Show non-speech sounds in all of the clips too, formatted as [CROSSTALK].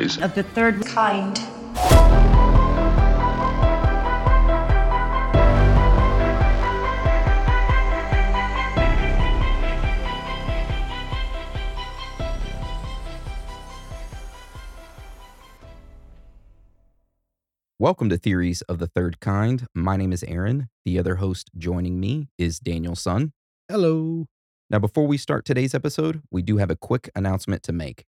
to theories of the third kind. Welcome to Theories of the Third Kind. My name is Aaron. The other host joining me is Daniel Sun. Hello. Now, before we start today's episode, we do have a quick announcement to make.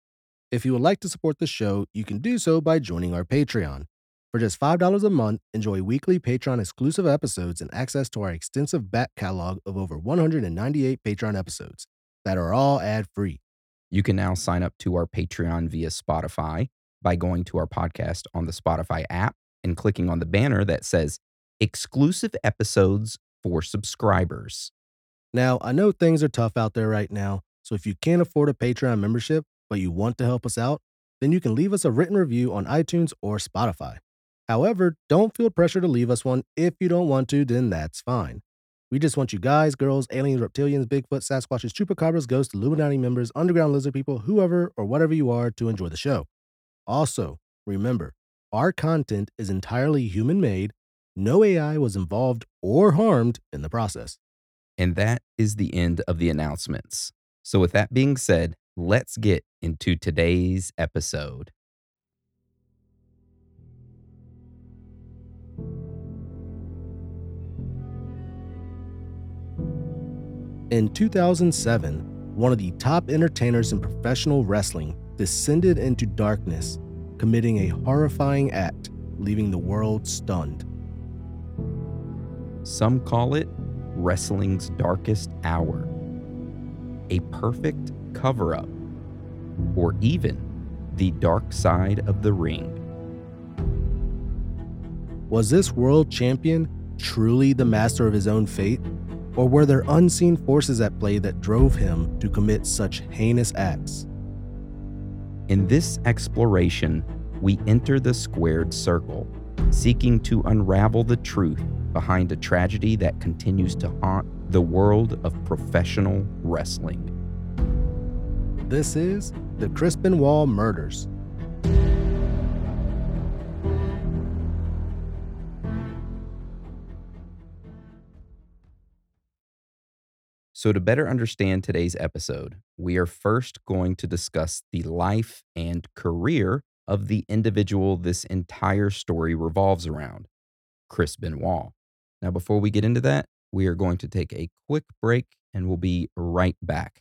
If you would like to support the show, you can do so by joining our Patreon. For just $5 a month, enjoy weekly Patreon exclusive episodes and access to our extensive back catalog of over 198 Patreon episodes that are all ad free. You can now sign up to our Patreon via Spotify by going to our podcast on the Spotify app and clicking on the banner that says exclusive episodes for subscribers. Now, I know things are tough out there right now, so if you can't afford a Patreon membership, but you want to help us out, then you can leave us a written review on iTunes or Spotify. However, don't feel pressure to leave us one. If you don't want to, then that's fine. We just want you guys, girls, aliens, reptilians, Bigfoot, Sasquatches, Chupacabras, ghosts, Illuminati members, underground lizard people, whoever or whatever you are to enjoy the show. Also, remember, our content is entirely human made. No AI was involved or harmed in the process. And that is the end of the announcements. So, with that being said, let's get into today's episode. In 2007, one of the top entertainers in professional wrestling descended into darkness, committing a horrifying act, leaving the world stunned. Some call it wrestling's darkest hour, a perfect cover up, or even the dark side of the ring. Was this world champion truly the master of his own fate? Or were there unseen forces at play that drove him to commit such heinous acts? In this exploration, we enter the squared circle, seeking to unravel the truth behind a tragedy that continues to haunt the world of professional wrestling. This is the Chris Benoit Murders. So, to better understand today's episode, we are first going to discuss the life and career of the individual this entire story revolves around, Chris Benoit. Now, before we get into that, we are going to take a quick break and we'll be right back.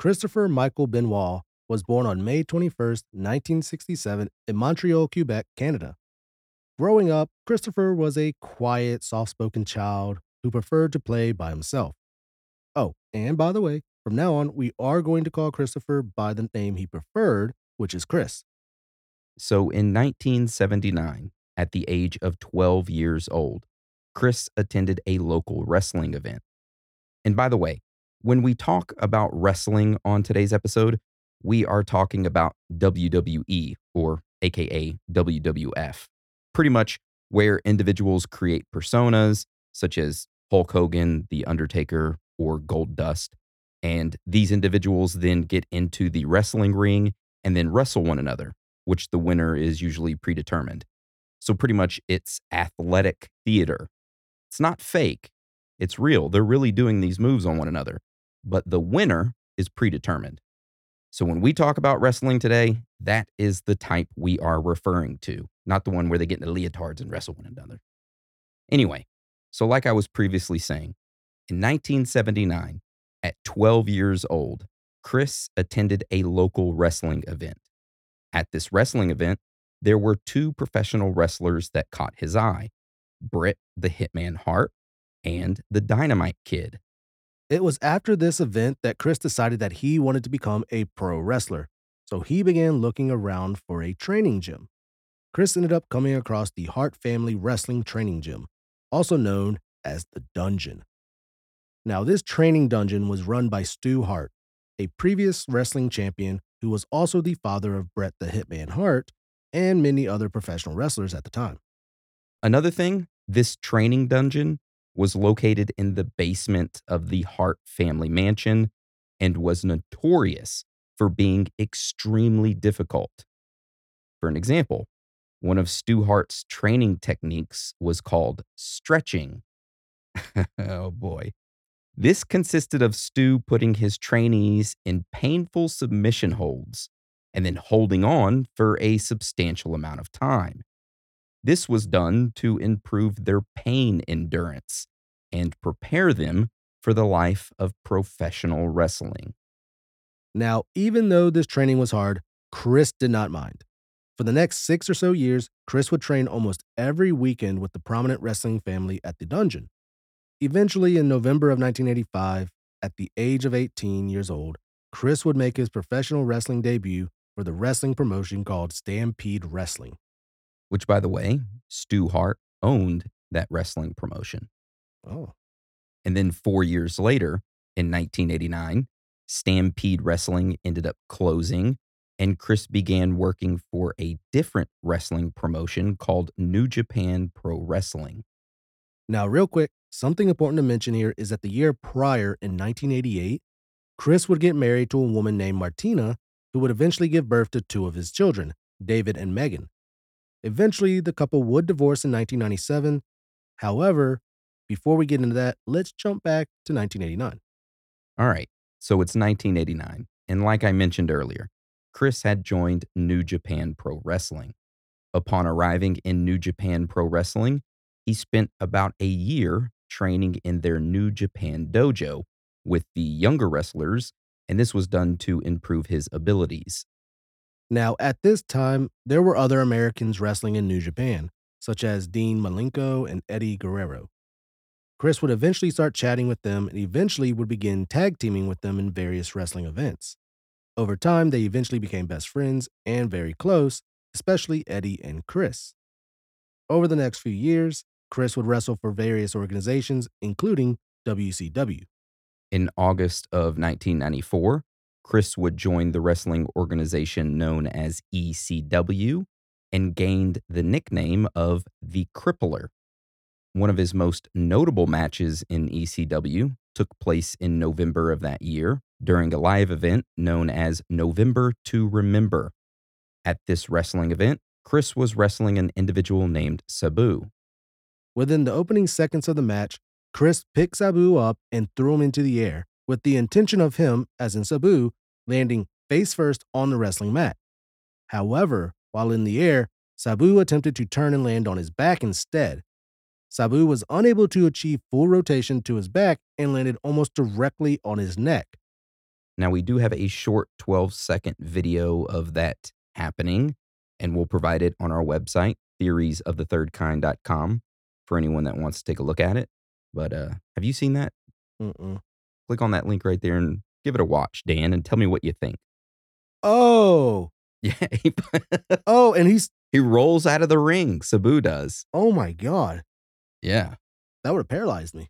Christopher Michael Benoit was born on May 21st, 1967, in Montreal, Quebec, Canada. Growing up, Christopher was a quiet, soft spoken child who preferred to play by himself. Oh, and by the way, from now on, we are going to call Christopher by the name he preferred, which is Chris. So in 1979, at the age of 12 years old, Chris attended a local wrestling event. And by the way, when we talk about wrestling on today's episode, we are talking about WWE or AKA WWF pretty much where individuals create personas such as Hulk Hogan, The Undertaker, or Gold Dust. And these individuals then get into the wrestling ring and then wrestle one another, which the winner is usually predetermined. So, pretty much, it's athletic theater. It's not fake, it's real. They're really doing these moves on one another, but the winner is predetermined. So, when we talk about wrestling today, that is the type we are referring to not the one where they get in the leotards and wrestle one another. Anyway, so like I was previously saying, in 1979, at 12 years old, Chris attended a local wrestling event. At this wrestling event, there were two professional wrestlers that caught his eye Bret the Hitman Hart and the Dynamite Kid. It was after this event that Chris decided that he wanted to become a pro wrestler, so he began looking around for a training gym. Chris ended up coming across the Hart Family Wrestling Training Gym, also known as the Dungeon. Now, this training dungeon was run by Stu Hart, a previous wrestling champion who was also the father of Bret the Hitman Hart and many other professional wrestlers at the time. Another thing, this training dungeon was located in the basement of the Hart family mansion and was notorious for being extremely difficult. For an example, one of Stu Hart's training techniques was called stretching. [LAUGHS] oh boy. This consisted of Stu putting his trainees in painful submission holds and then holding on for a substantial amount of time. This was done to improve their pain endurance and prepare them for the life of professional wrestling. Now, even though this training was hard, Chris did not mind. For the next six or so years, Chris would train almost every weekend with the prominent wrestling family at the dungeon. Eventually, in November of 1985, at the age of 18 years old, Chris would make his professional wrestling debut for the wrestling promotion called Stampede Wrestling. Which, by the way, Stu Hart owned that wrestling promotion. Oh. And then four years later, in 1989, Stampede Wrestling ended up closing and Chris began working for a different wrestling promotion called New Japan Pro Wrestling. Now, real quick, something important to mention here is that the year prior, in 1988, Chris would get married to a woman named Martina, who would eventually give birth to two of his children, David and Megan. Eventually, the couple would divorce in 1997. However, before we get into that, let's jump back to 1989. All right, so it's 1989. And like I mentioned earlier, Chris had joined New Japan Pro Wrestling. Upon arriving in New Japan Pro Wrestling, he spent about a year training in their New Japan dojo with the younger wrestlers, and this was done to improve his abilities. Now, at this time, there were other Americans wrestling in New Japan, such as Dean Malenko and Eddie Guerrero. Chris would eventually start chatting with them and eventually would begin tag teaming with them in various wrestling events. Over time, they eventually became best friends and very close, especially Eddie and Chris. Over the next few years, Chris would wrestle for various organizations, including WCW. In August of 1994, Chris would join the wrestling organization known as ECW and gained the nickname of the Crippler. One of his most notable matches in ECW took place in November of that year during a live event known as November to Remember. At this wrestling event, Chris was wrestling an individual named Sabu. Within the opening seconds of the match, Chris picked Sabu up and threw him into the air with the intention of him, as in Sabu, landing face first on the wrestling mat. However, while in the air, Sabu attempted to turn and land on his back instead. Sabu was unable to achieve full rotation to his back and landed almost directly on his neck. Now, we do have a short 12 second video of that happening, and we'll provide it on our website, theoriesofthethirdkind.com, for anyone that wants to take a look at it. But uh, have you seen that? Mm-mm. Click on that link right there and give it a watch, Dan, and tell me what you think. Oh, [LAUGHS] Yeah. He, oh, and he's, he rolls out of the ring. Sabu does. oh my God, Yeah. that would have paralyzed me.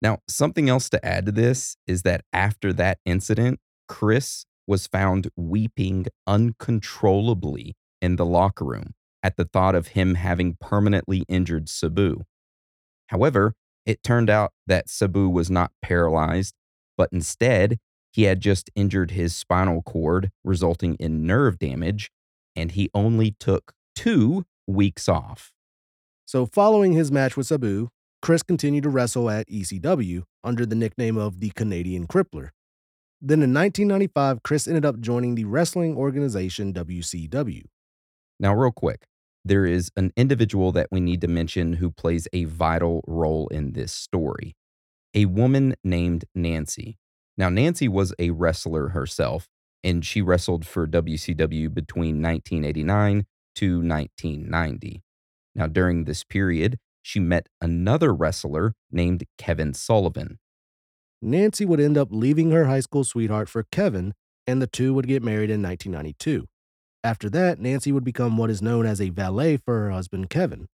Now, something else to add to this is that after that incident, Chris was found weeping uncontrollably in the locker room at the thought of him having permanently injured Sabu. However, it turned out that Sabu was not paralyzed, but instead, he had just injured his spinal cord, resulting in nerve damage, and he only took two weeks off. So, following his match with Sabu, Chris continued to wrestle at ECW under the nickname of the Canadian Crippler. Then in 1995, Chris ended up joining the wrestling organization WCW. Now, real quick, there is an individual that we need to mention who plays a vital role in this story a woman named Nancy. Now, Nancy was a wrestler herself, and she wrestled for WCW between 1989 to 1990. Now, during this period, she met another wrestler named Kevin Sullivan. Nancy would end up leaving her high school sweetheart for Kevin, and the two would get married in 1992. After that, Nancy would become what is known as a valet for her husband, Kevin.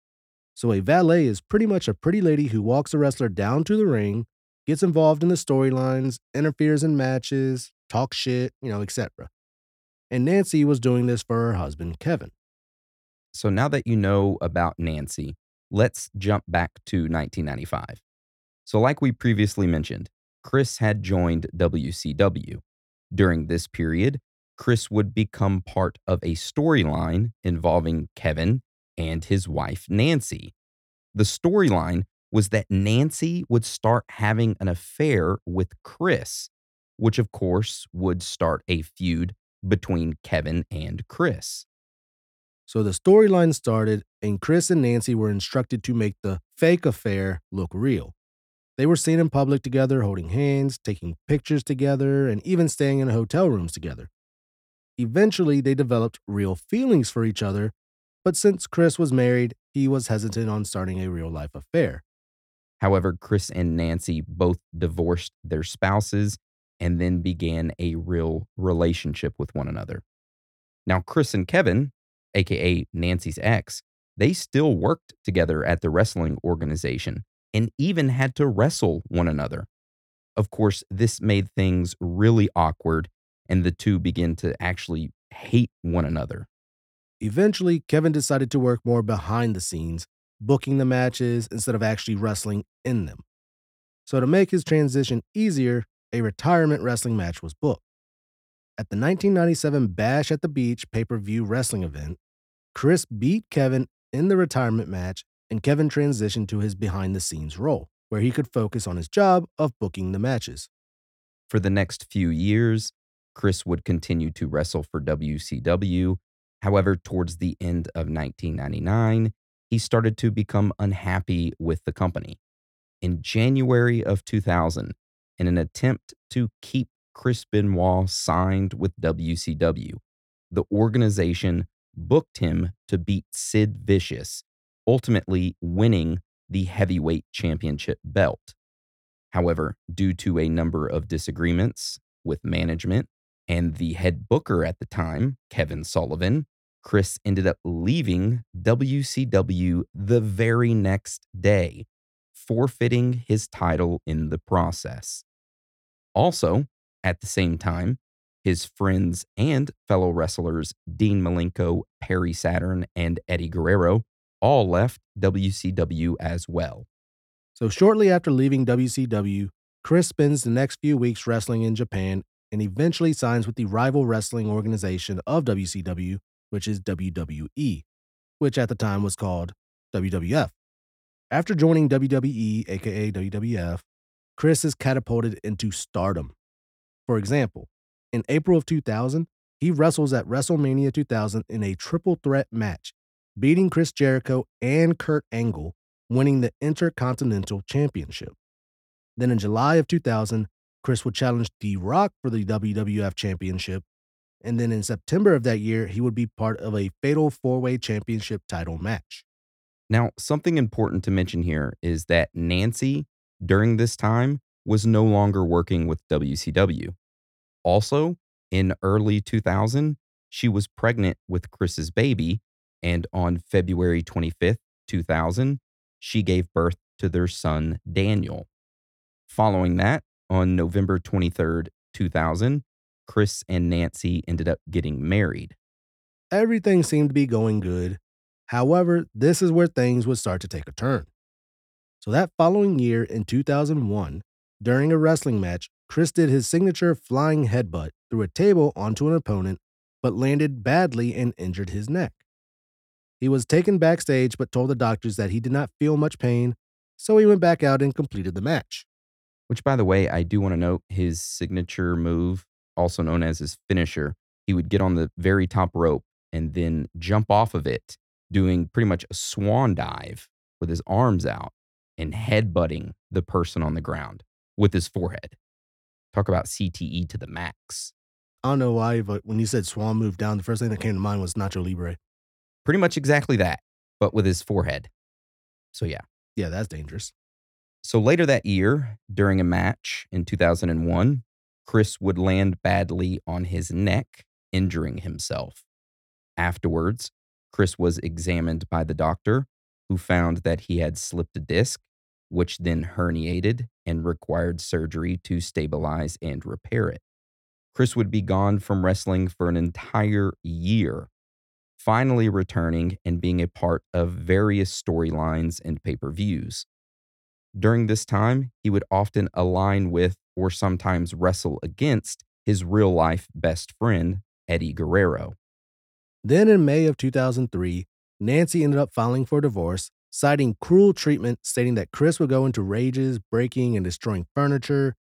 So, a valet is pretty much a pretty lady who walks a wrestler down to the ring, gets involved in the storylines, interferes in matches, talks shit, you know, etc. And Nancy was doing this for her husband, Kevin. So now that you know about Nancy, let's jump back to 1995. So, like we previously mentioned, Chris had joined WCW. During this period, Chris would become part of a storyline involving Kevin and his wife, Nancy. The storyline was that Nancy would start having an affair with Chris, which of course would start a feud between Kevin and Chris. So the storyline started, and Chris and Nancy were instructed to make the fake affair look real. They were seen in public together, holding hands, taking pictures together, and even staying in hotel rooms together. Eventually, they developed real feelings for each other, but since Chris was married, he was hesitant on starting a real life affair. However, Chris and Nancy both divorced their spouses and then began a real relationship with one another. Now, Chris and Kevin, aka Nancy's ex, they still worked together at the wrestling organization and even had to wrestle one another. Of course, this made things really awkward, and the two began to actually hate one another. Eventually, Kevin decided to work more behind the scenes, booking the matches instead of actually wrestling in them. So, to make his transition easier, a retirement wrestling match was booked. At the 1997 Bash at the Beach pay per view wrestling event, Chris beat Kevin in the retirement match, and Kevin transitioned to his behind the scenes role, where he could focus on his job of booking the matches. For the next few years, Chris would continue to wrestle for WCW. However, towards the end of 1999, he started to become unhappy with the company. In January of 2000, in an attempt to keep Chris Benoit signed with WCW, the organization booked him to beat Sid Vicious, ultimately winning the heavyweight championship belt. However, due to a number of disagreements with management and the head booker at the time, Kevin Sullivan, Chris ended up leaving WCW the very next day, forfeiting his title in the process. Also, at the same time, his friends and fellow wrestlers Dean Malenko, Perry Saturn, and Eddie Guerrero all left WCW as well. So, shortly after leaving WCW, Chris spends the next few weeks wrestling in Japan and eventually signs with the rival wrestling organization of WCW, which is WWE, which at the time was called WWF. After joining WWE, aka WWF, Chris is catapulted into stardom. For example, in April of 2000, he wrestles at WrestleMania 2000 in a triple threat match, beating Chris Jericho and Kurt Angle, winning the Intercontinental Championship. Then in July of 2000, Chris would challenge The Rock for the WWF Championship. And then in September of that year, he would be part of a fatal four way championship title match. Now, something important to mention here is that Nancy, during this time, was no longer working with WCW. Also, in early 2000, she was pregnant with Chris's baby, and on February 25th, 2000, she gave birth to their son, Daniel. Following that, on November 23rd, 2000, Chris and Nancy ended up getting married. Everything seemed to be going good. However, this is where things would start to take a turn. So, that following year in 2001, during a wrestling match, Chris did his signature flying headbutt through a table onto an opponent, but landed badly and injured his neck. He was taken backstage but told the doctors that he did not feel much pain, so he went back out and completed the match. Which, by the way, I do want to note his signature move, also known as his finisher. He would get on the very top rope and then jump off of it, doing pretty much a swan dive with his arms out and headbutting the person on the ground with his forehead. Talk about CTE to the max. I don't know why, but when you said Swan moved down, the first thing that came to mind was Nacho Libre. Pretty much exactly that, but with his forehead. So, yeah. Yeah, that's dangerous. So later that year, during a match in 2001, Chris would land badly on his neck, injuring himself. Afterwards, Chris was examined by the doctor, who found that he had slipped a disc, which then herniated and required surgery to stabilize and repair it. Chris would be gone from wrestling for an entire year, finally returning and being a part of various storylines and pay per views. During this time, he would often align with or sometimes wrestle against his real life best friend, Eddie Guerrero. Then in May of 2003, Nancy ended up filing for divorce, citing cruel treatment, stating that Chris would go into rages, breaking and destroying furniture.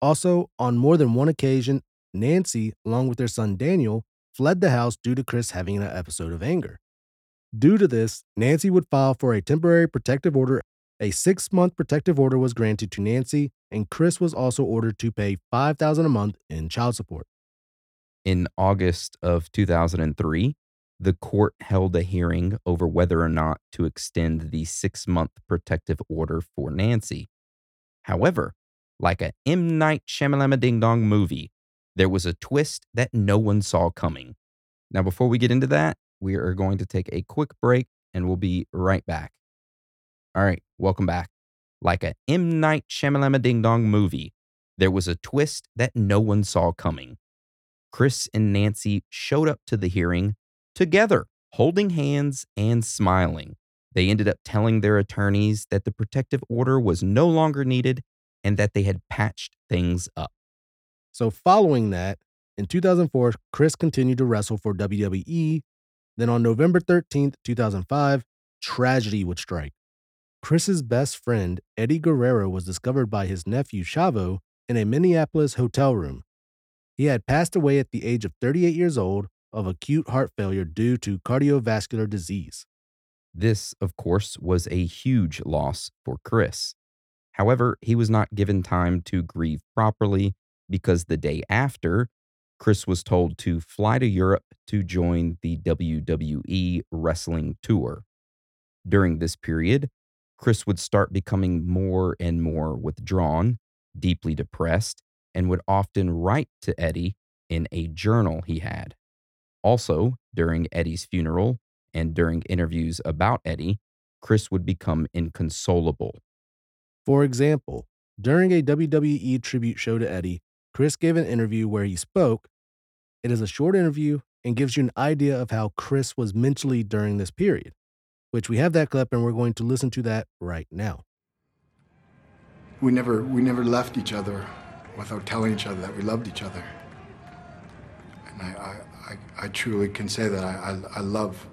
Also, on more than one occasion, Nancy, along with their son Daniel, fled the house due to Chris having an episode of anger. Due to this, Nancy would file for a temporary protective order. A six month protective order was granted to Nancy, and Chris was also ordered to pay $5,000 a month in child support. In August of 2003, the court held a hearing over whether or not to extend the six month protective order for Nancy. However, like a M. Night Shyamalama Ding Dong movie, there was a twist that no one saw coming. Now, before we get into that, we are going to take a quick break and we'll be right back. All right, welcome back. Like a M. Night Shyamalama Ding Dong movie, there was a twist that no one saw coming. Chris and Nancy showed up to the hearing together, holding hands and smiling. They ended up telling their attorneys that the protective order was no longer needed and that they had patched things up. So, following that, in 2004, Chris continued to wrestle for WWE. Then on November 13th, 2005, tragedy would strike. Chris's best friend, Eddie Guerrero, was discovered by his nephew, Chavo, in a Minneapolis hotel room. He had passed away at the age of 38 years old of acute heart failure due to cardiovascular disease. This, of course, was a huge loss for Chris. However, he was not given time to grieve properly because the day after, Chris was told to fly to Europe to join the WWE wrestling tour. During this period, Chris would start becoming more and more withdrawn, deeply depressed, and would often write to Eddie in a journal he had. Also, during Eddie's funeral and during interviews about Eddie, Chris would become inconsolable. For example, during a WWE tribute show to Eddie, Chris gave an interview where he spoke. It is a short interview and gives you an idea of how Chris was mentally during this period, which we have that clip and we're going to listen to that right now. We never we never left each other without telling each other that we loved each other. And I, I, I, I truly can say that I, I, I love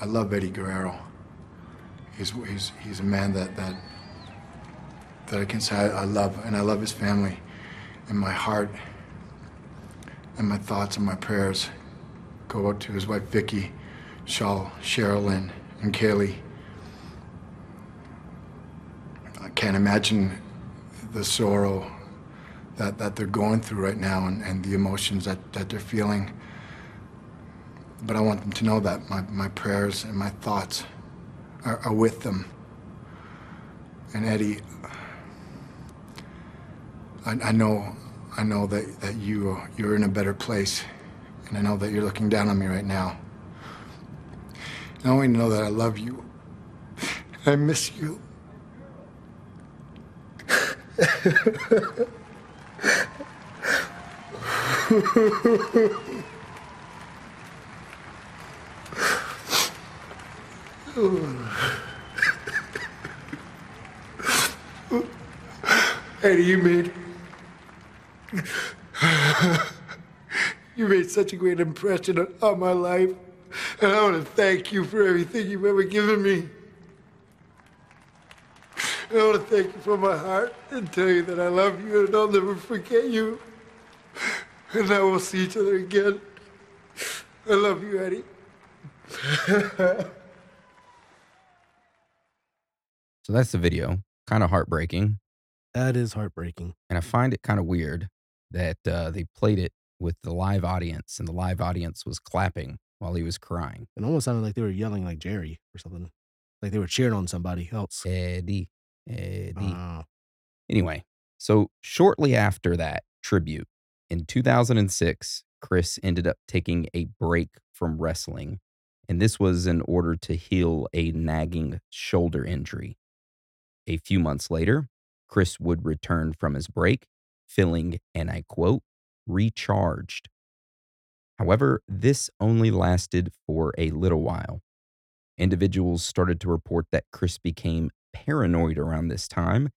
I love Eddie Guerrero. He's, he's, he's a man that, that, that I can say I, I love, and I love his family and my heart and my thoughts and my prayers go out to his wife Vickie, Shaul, Cheryl, and, and Kaylie. I can't imagine the sorrow that, that they're going through right now and, and the emotions that, that they're feeling. But I want them to know that my, my prayers and my thoughts are, are with them. And Eddie, I, I know, I know that, that you you're in a better place, and I know that you're looking down on me right now. And I to know that I love you. [LAUGHS] I miss you. [LAUGHS] [SIGHS] Eddie, you made [SIGHS] you made such a great impression on, on my life. And I want to thank you for everything you've ever given me. And I want to thank you from my heart and tell you that I love you and I'll never forget you. And I will see each other again. I love you, Eddie. [LAUGHS] So that's the video. Kind of heartbreaking. That is heartbreaking. And I find it kind of weird that uh, they played it with the live audience and the live audience was clapping while he was crying. It almost sounded like they were yelling like Jerry or something. Like they were cheering on somebody else. Eddie, the- Uh, Anyway, so shortly after that tribute in 2006, Chris ended up taking a break from wrestling. And this was in order to heal a nagging shoulder injury. A few months later, Chris would return from his break, feeling, and I quote, recharged. However, this only lasted for a little while. Individuals started to report that Chris became paranoid around this time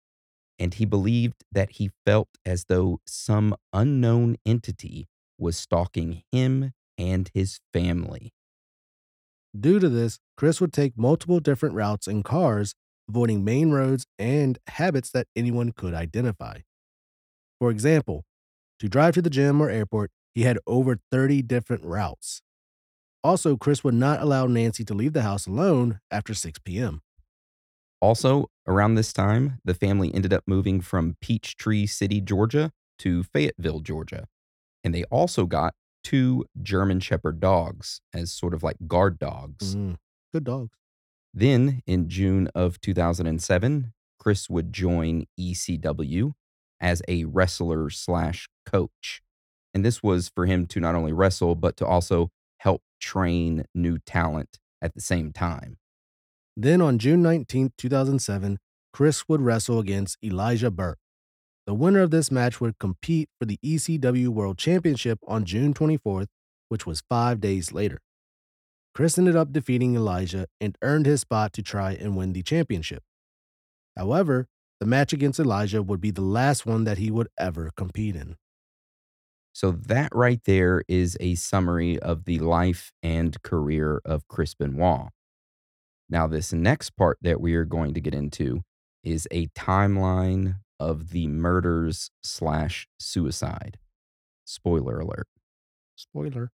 and he believed that he felt as though some unknown entity was stalking him and his family. Due to this, Chris would take multiple different routes in cars, avoiding main roads and habits that anyone could identify. For example, to drive to the gym or airport, he had over 30 different routes. Also, Chris would not allow Nancy to leave the house alone after 6 p.m. Also, around this time, the family ended up moving from Peachtree City, Georgia to Fayetteville, Georgia. And they also got two German Shepherd dogs as sort of like guard dogs. Mm, good dogs. Then, in June of 2007, Chris would join ECW as a wrestler slash coach. And this was for him to not only wrestle, but to also help train new talent at the same time. Then on June 19, 2007, Chris would wrestle against Elijah Burke. The winner of this match would compete for the ECW World Championship on June 24th, which was five days later. Chris ended up defeating Elijah and earned his spot to try and win the championship. However, the match against Elijah would be the last one that he would ever compete in. So, that right there is a summary of the life and career of Chris Benoit. Now, this next part that we are going to get into is a timeline of the murders slash suicide. Spoiler alert. Spoiler.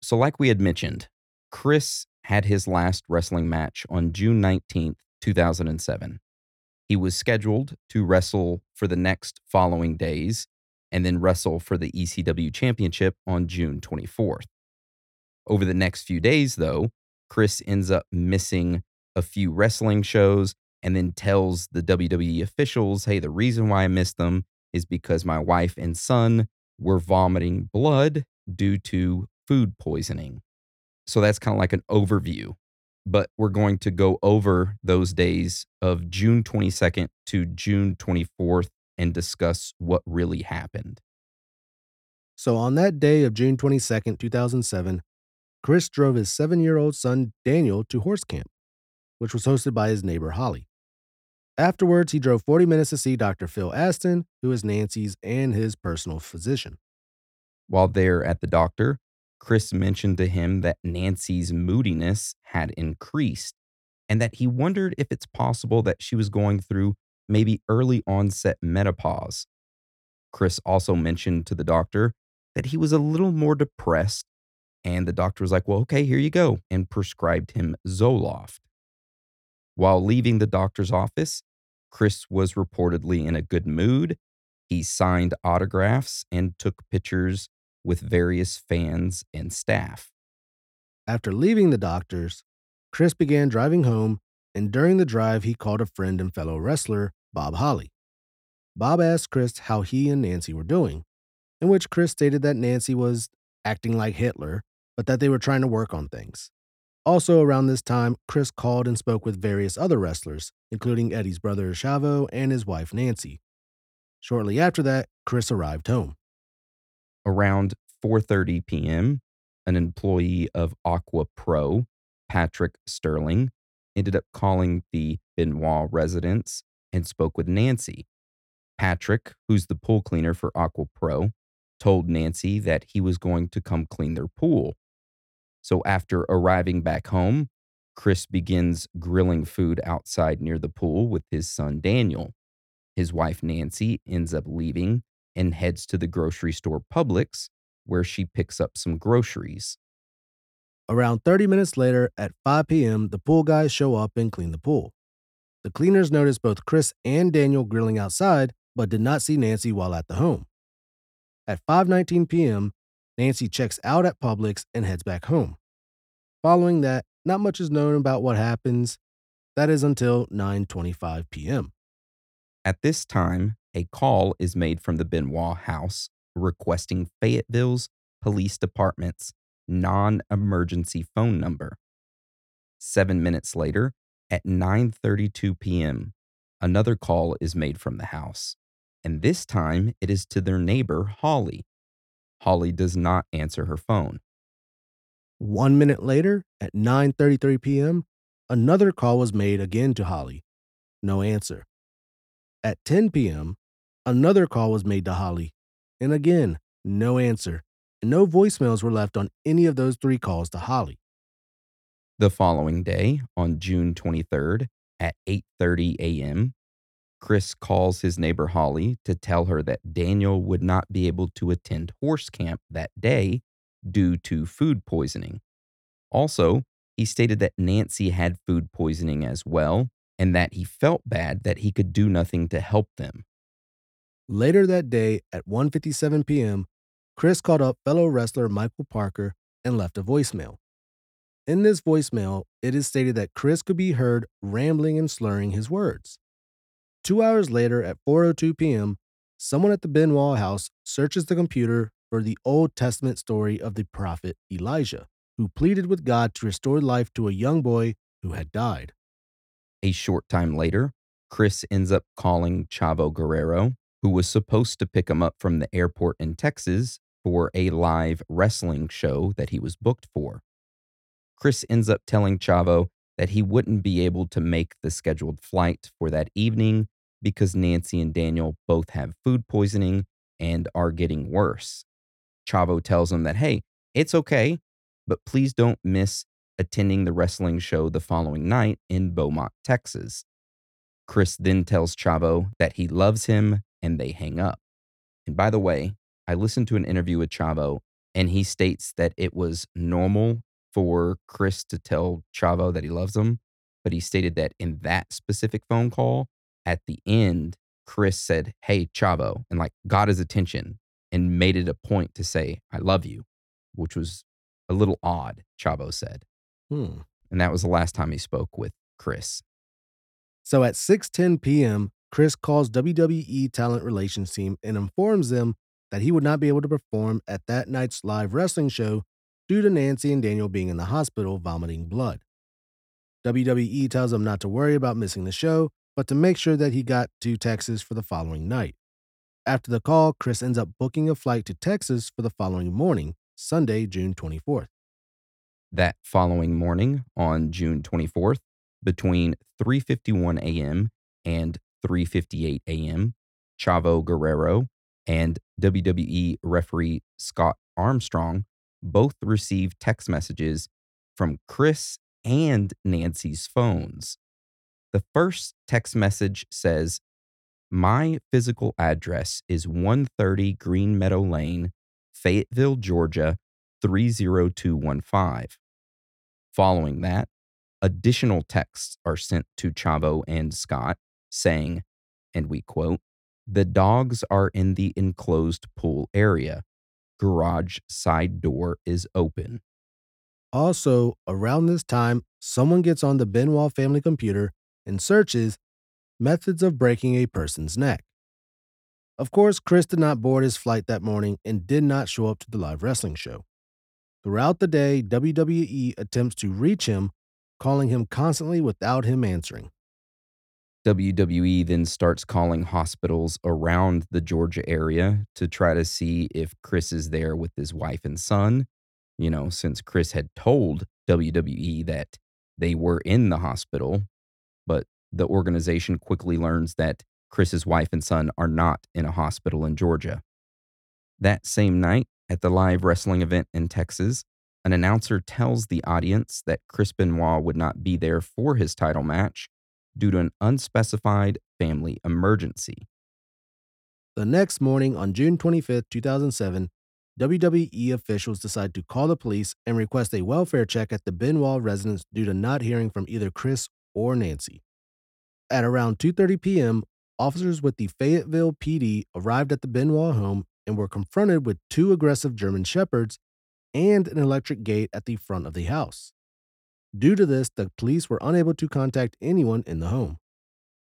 So, like we had mentioned, Chris had his last wrestling match on June 19th, 2007. He was scheduled to wrestle for the next following days and then wrestle for the ECW championship on June 24th. Over the next few days, though, Chris ends up missing a few wrestling shows and then tells the WWE officials, hey, the reason why I missed them is because my wife and son were vomiting blood due to food poisoning. So that's kind of like an overview. But we're going to go over those days of June 22nd to June 24th and discuss what really happened. So on that day of June 22nd, 2007, Chris drove his seven year old son Daniel to horse camp, which was hosted by his neighbor Holly. Afterwards, he drove 40 minutes to see Dr. Phil Astin, who is Nancy's and his personal physician. While there at the doctor, Chris mentioned to him that Nancy's moodiness had increased and that he wondered if it's possible that she was going through maybe early onset menopause. Chris also mentioned to the doctor that he was a little more depressed, and the doctor was like, Well, okay, here you go, and prescribed him Zoloft. While leaving the doctor's office, Chris was reportedly in a good mood. He signed autographs and took pictures with various fans and staff. After leaving the doctors, Chris began driving home, and during the drive, he called a friend and fellow wrestler, Bob Holly. Bob asked Chris how he and Nancy were doing, in which Chris stated that Nancy was acting like Hitler, but that they were trying to work on things. Also, around this time, Chris called and spoke with various other wrestlers, including Eddie's brother Chavo and his wife Nancy. Shortly after that, Chris arrived home. Around 4:30 p.m., an employee of Aqua Pro, Patrick Sterling, ended up calling the Benoit residence and spoke with Nancy. Patrick, who's the pool cleaner for Aqua Pro, told Nancy that he was going to come clean their pool. So after arriving back home, Chris begins grilling food outside near the pool with his son Daniel. His wife Nancy ends up leaving and heads to the grocery store Publix, where she picks up some groceries. Around 30 minutes later, at 5 p.m., the pool guys show up and clean the pool. The cleaners notice both Chris and Daniel grilling outside, but did not see Nancy while at the home. At 5:19 p.m., Nancy checks out at Publix and heads back home. Following that, not much is known about what happens. That is until 9:25 p.m. At this time, a call is made from the Benoit house requesting Fayetteville's police department's non emergency phone number. Seven minutes later, at 9:32 p.m., another call is made from the house, and this time it is to their neighbor Holly. Holly does not answer her phone. One minute later, at 9:33 p.m., another call was made again to Holly. No answer. At 10 p.m., another call was made to Holly, and again, no answer. And no voicemails were left on any of those three calls to Holly. The following day, on June 23rd at 8:30 a.m., Chris calls his neighbor Holly to tell her that Daniel would not be able to attend horse camp that day due to food poisoning. Also, he stated that Nancy had food poisoning as well and that he felt bad that he could do nothing to help them. Later that day at 1:57 p.m., Chris called up fellow wrestler Michael Parker and left a voicemail. In this voicemail, it is stated that Chris could be heard rambling and slurring his words. 2 hours later at 4:02 p.m., someone at the Benoit house searches the computer for the Old Testament story of the prophet Elijah, who pleaded with God to restore life to a young boy who had died. A short time later, Chris ends up calling Chavo Guerrero, who was supposed to pick him up from the airport in Texas for a live wrestling show that he was booked for. Chris ends up telling Chavo that he wouldn't be able to make the scheduled flight for that evening because Nancy and Daniel both have food poisoning and are getting worse. Chavo tells him that, hey, it's okay, but please don't miss attending the wrestling show the following night in Beaumont, Texas. Chris then tells Chavo that he loves him and they hang up. And by the way, I listened to an interview with Chavo and he states that it was normal for Chris to tell Chavo that he loves him, but he stated that in that specific phone call, at the end, Chris said, Hey, Chavo, and like got his attention and made it a point to say, I love you, which was a little odd, Chavo said. Hmm. And that was the last time he spoke with Chris. So at 6:10 p.m., Chris calls WWE Talent Relations team and informs them that he would not be able to perform at that night's live wrestling show due to Nancy and Daniel being in the hospital vomiting blood. WWE tells him not to worry about missing the show, but to make sure that he got to Texas for the following night. After the call, Chris ends up booking a flight to Texas for the following morning, Sunday, June 24th. That following morning on June 24th, between 3:51 a.m. and 3:58 a.m., Chavo Guerrero and WWE referee Scott Armstrong both received text messages from Chris and Nancy's phones. The first text message says, My physical address is 130 Green Meadow Lane, Fayetteville, Georgia 30215. Following that, additional texts are sent to Chavo and Scott saying, and we quote, the dogs are in the enclosed pool area. Garage side door is open. Also, around this time, someone gets on the Benoit family computer and searches methods of breaking a person's neck. Of course, Chris did not board his flight that morning and did not show up to the live wrestling show. Throughout the day, WWE attempts to reach him, calling him constantly without him answering. WWE then starts calling hospitals around the Georgia area to try to see if Chris is there with his wife and son. You know, since Chris had told WWE that they were in the hospital, but the organization quickly learns that Chris's wife and son are not in a hospital in Georgia. That same night, at the live wrestling event in Texas, an announcer tells the audience that Chris Benoit would not be there for his title match due to an unspecified family emergency. The next morning, on June 25, 2007, WWE officials decide to call the police and request a welfare check at the Benoit residence due to not hearing from either Chris or Nancy. At around 2:30 p.m., officers with the Fayetteville PD arrived at the Benoit home and were confronted with two aggressive German shepherds and an electric gate at the front of the house. Due to this, the police were unable to contact anyone in the home.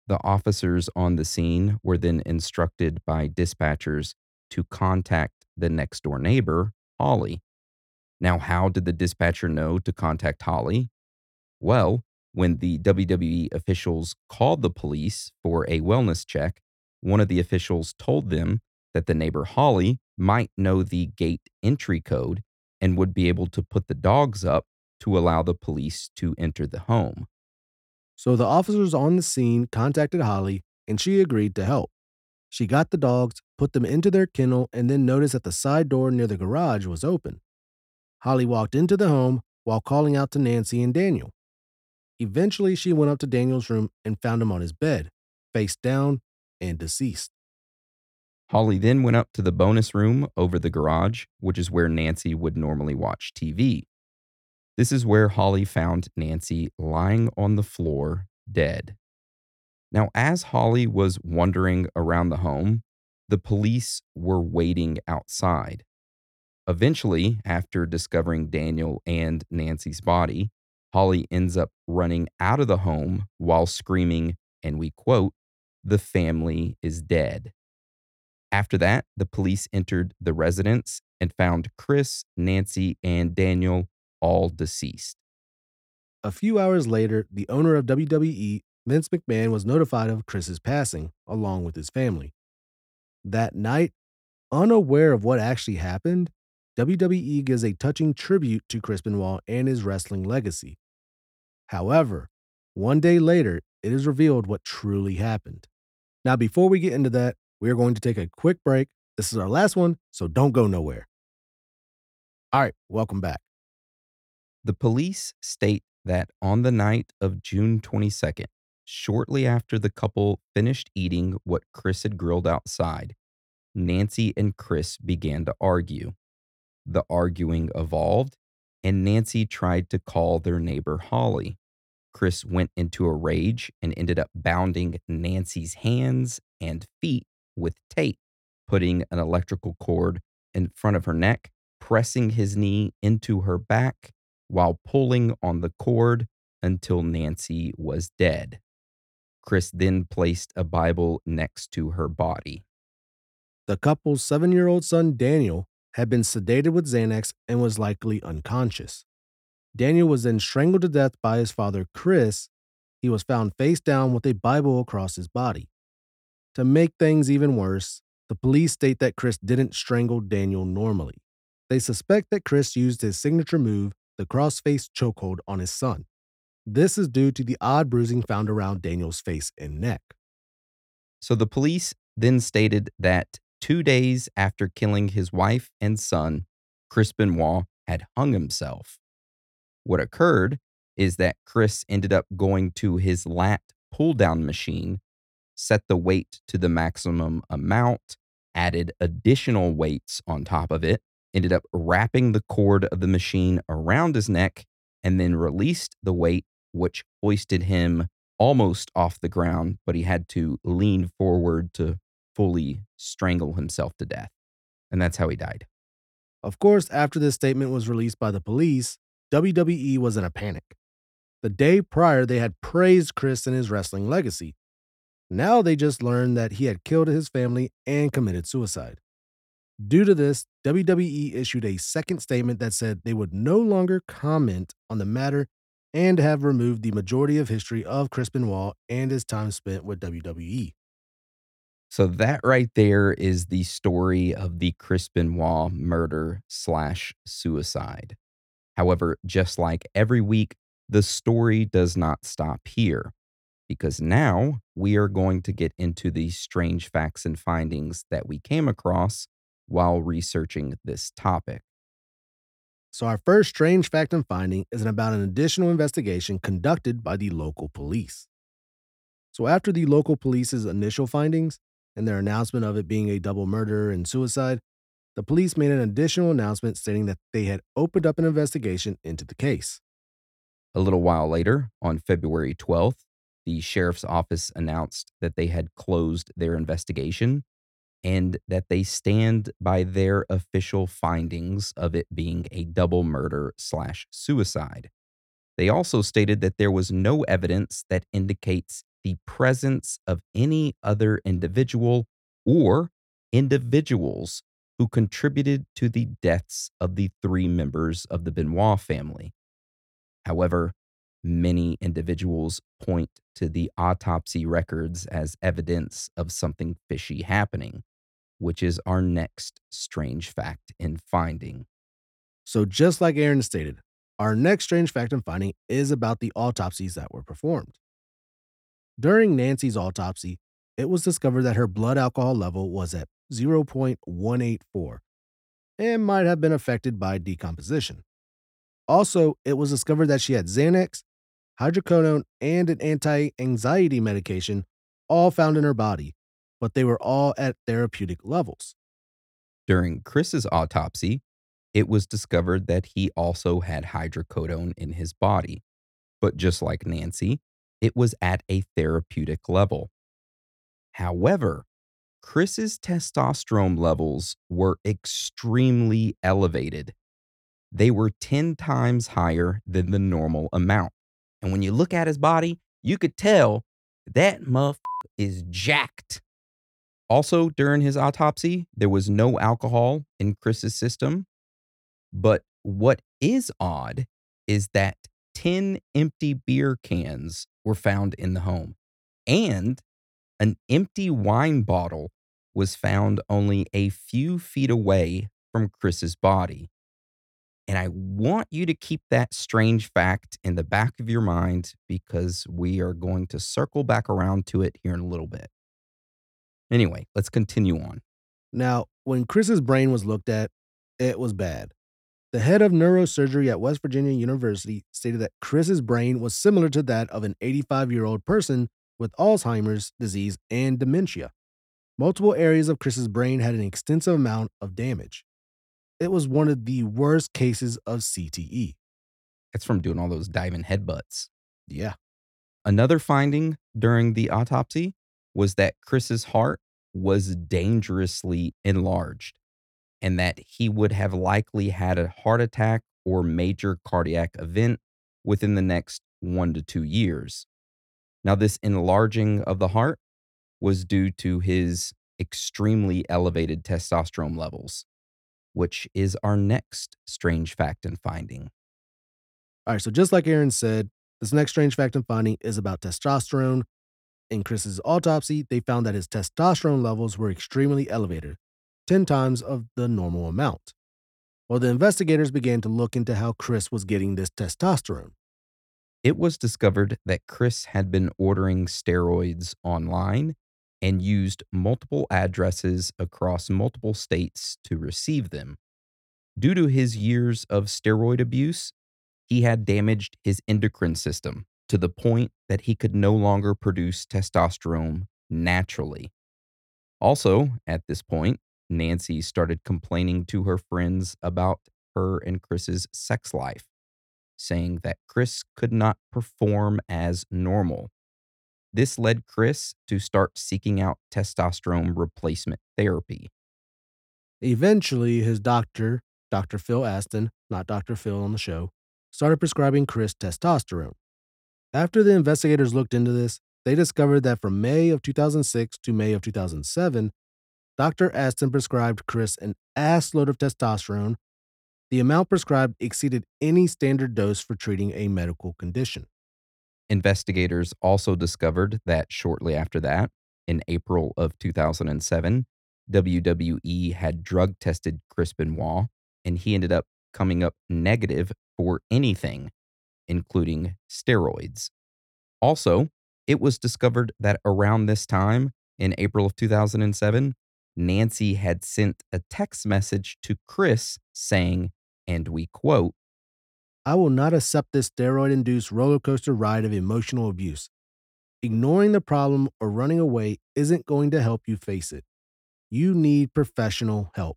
The officers on the scene were then instructed by dispatchers to contact the next door neighbor, Holly. Now, how did the dispatcher know to contact Holly? Well, when the WWE officials called the police for a wellness check, one of the officials told them that the neighbor Holly might know the gate entry code and would be able to put the dogs up to allow the police to enter the home. So the officers on the scene contacted Holly and she agreed to help. She got the dogs, put them into their kennel, and then noticed that the side door near the garage was open. Holly walked into the home while calling out to Nancy and Daniel. Eventually, she went up to Daniel's room and found him on his bed, face down and deceased. Holly then went up to the bonus room over the garage, which is where Nancy would normally watch TV. This is where Holly found Nancy lying on the floor, dead. Now, as Holly was wandering around the home, the police were waiting outside. Eventually, after discovering Daniel and Nancy's body, Holly ends up running out of the home while screaming, and we quote, The family is dead. After that, the police entered the residence and found Chris, Nancy, and Daniel all deceased. A few hours later, the owner of WWE Vince McMahon was notified of Chris's passing, along with his family. That night, unaware of what actually happened, WWE gives a touching tribute to Chris Benoit and his wrestling legacy. However, one day later, it is revealed what truly happened. Now, before we get into that, we are going to take a quick break. This is our last one, so don't go nowhere. All right, welcome back. The police state that on the night of June 22nd, shortly after the couple finished eating what Chris had grilled outside, Nancy and Chris began to argue. The arguing evolved, and Nancy tried to call their neighbor Holly. Chris went into a rage and ended up bounding Nancy's hands and feet with tape, putting an electrical cord in front of her neck, pressing his knee into her back while pulling on the cord until Nancy was dead. Chris then placed a Bible next to her body. The couple's seven year old son, Daniel, had been sedated with Xanax and was likely unconscious. Daniel was then strangled to death by his father, Chris. He was found face down with a Bible across his body. To make things even worse, the police state that Chris didn't strangle Daniel normally. They suspect that Chris used his signature move, the crossface chokehold, on his son. This is due to the odd bruising found around Daniel's face and neck. So the police then stated that two days after killing his wife and son, Chris Benoit had hung himself. What occurred is that Chris ended up going to his lat pull down machine, set the weight to the maximum amount, added additional weights on top of it, ended up wrapping the cord of the machine around his neck, and then released the weight which hoisted him almost off the ground, but he had to lean forward to fully strangle himself to death. And that's how he died. Of course, after this statement was released by the police, WWE was in a panic. The day prior, they had praised Chris and his wrestling legacy. Now they just learned that he had killed his family and committed suicide. Due to this, WWE issued a second statement that said they would no longer comment on the matter and have removed the majority of history of Chris Benoit and his time spent with WWE. So that right there is the story of the Chris Benoit murder slash suicide. However, just like every week, the story does not stop here because now we are going to get into the strange facts and findings that we came across while researching this topic. So, our first strange fact and finding is about an additional investigation conducted by the local police. So, after the local police's initial findings and their announcement of it being a double murder and suicide, the police made an additional announcement stating that they had opened up an investigation into the case. A little while later, on February 12th, the sheriff's office announced that they had closed their investigation and that they stand by their official findings of it being a double murder slash suicide. They also stated that there was no evidence that indicates the presence of any other individual or individuals who contributed to the deaths of the three members of the Benoit family. However, many individuals point to the autopsy records as evidence of something fishy happening, which is our next strange fact in finding. So, just like Aaron stated, our next strange fact and finding is about the autopsies that were performed. During Nancy's autopsy, it was discovered that her blood alcohol level was at 0.184 and might have been affected by decomposition. Also, it was discovered that she had Xanax, hydrocodone, and an anti anxiety medication all found in her body, but they were all at therapeutic levels. During Chris's autopsy, it was discovered that he also had hydrocodone in his body. But just like Nancy, it was at a therapeutic level. However, Chris's testosterone levels were extremely elevated. They were 10 times higher than the normal amount. And when you look at his body, you could tell that muff is jacked. Also, during his autopsy, there was no alcohol in Chris's system. But what is odd is that 10 empty beer cans were found in the home, and an empty wine bottle was found only a few feet away from Chris's body. And I want you to keep that strange fact in the back of your mind because we are going to circle back around to it here in a little bit. Anyway, let's continue on. Now, when Chris's brain was looked at, it was bad. The head of neurosurgery at West Virginia University stated that Chris's brain was similar to that of an 85 year old person with Alzheimer's disease and dementia. Multiple areas of Chris's brain had an extensive amount of damage. It was one of the worst cases of CTE. It's from doing all those diving headbutts. Yeah. Another finding during the autopsy was that Chris's heart was dangerously enlarged and that he would have likely had a heart attack or major cardiac event within the next one to two years. Now, this enlarging of the heart was due to his extremely elevated testosterone levels, which is our next strange fact and finding. All right, so just like Aaron said, this next strange fact and finding is about testosterone. In Chris's autopsy, they found that his testosterone levels were extremely elevated, 10 times of the normal amount. Well, the investigators began to look into how Chris was getting this testosterone. It was discovered that Chris had been ordering steroids online and used multiple addresses across multiple states to receive them. Due to his years of steroid abuse, he had damaged his endocrine system to the point that he could no longer produce testosterone naturally. Also, at this point, Nancy started complaining to her friends about her and Chris's sex life, saying that Chris could not perform as normal. This led Chris to start seeking out testosterone replacement therapy. Eventually, his doctor, Dr. Phil Astin, not Dr. Phil on the show, started prescribing Chris testosterone. After the investigators looked into this, they discovered that from May of 2006 to May of 2007, Dr. Astin prescribed Chris an ass load of testosterone. The amount prescribed exceeded any standard dose for treating a medical condition. Investigators also discovered that shortly after that, in April of 2007, WWE had drug tested Chris Benoit, and he ended up coming up negative for anything, including steroids. Also, it was discovered that around this time, in April of 2007, Nancy had sent a text message to Chris saying, and we quote, I will not accept this steroid induced roller coaster ride of emotional abuse. Ignoring the problem or running away isn't going to help you face it. You need professional help,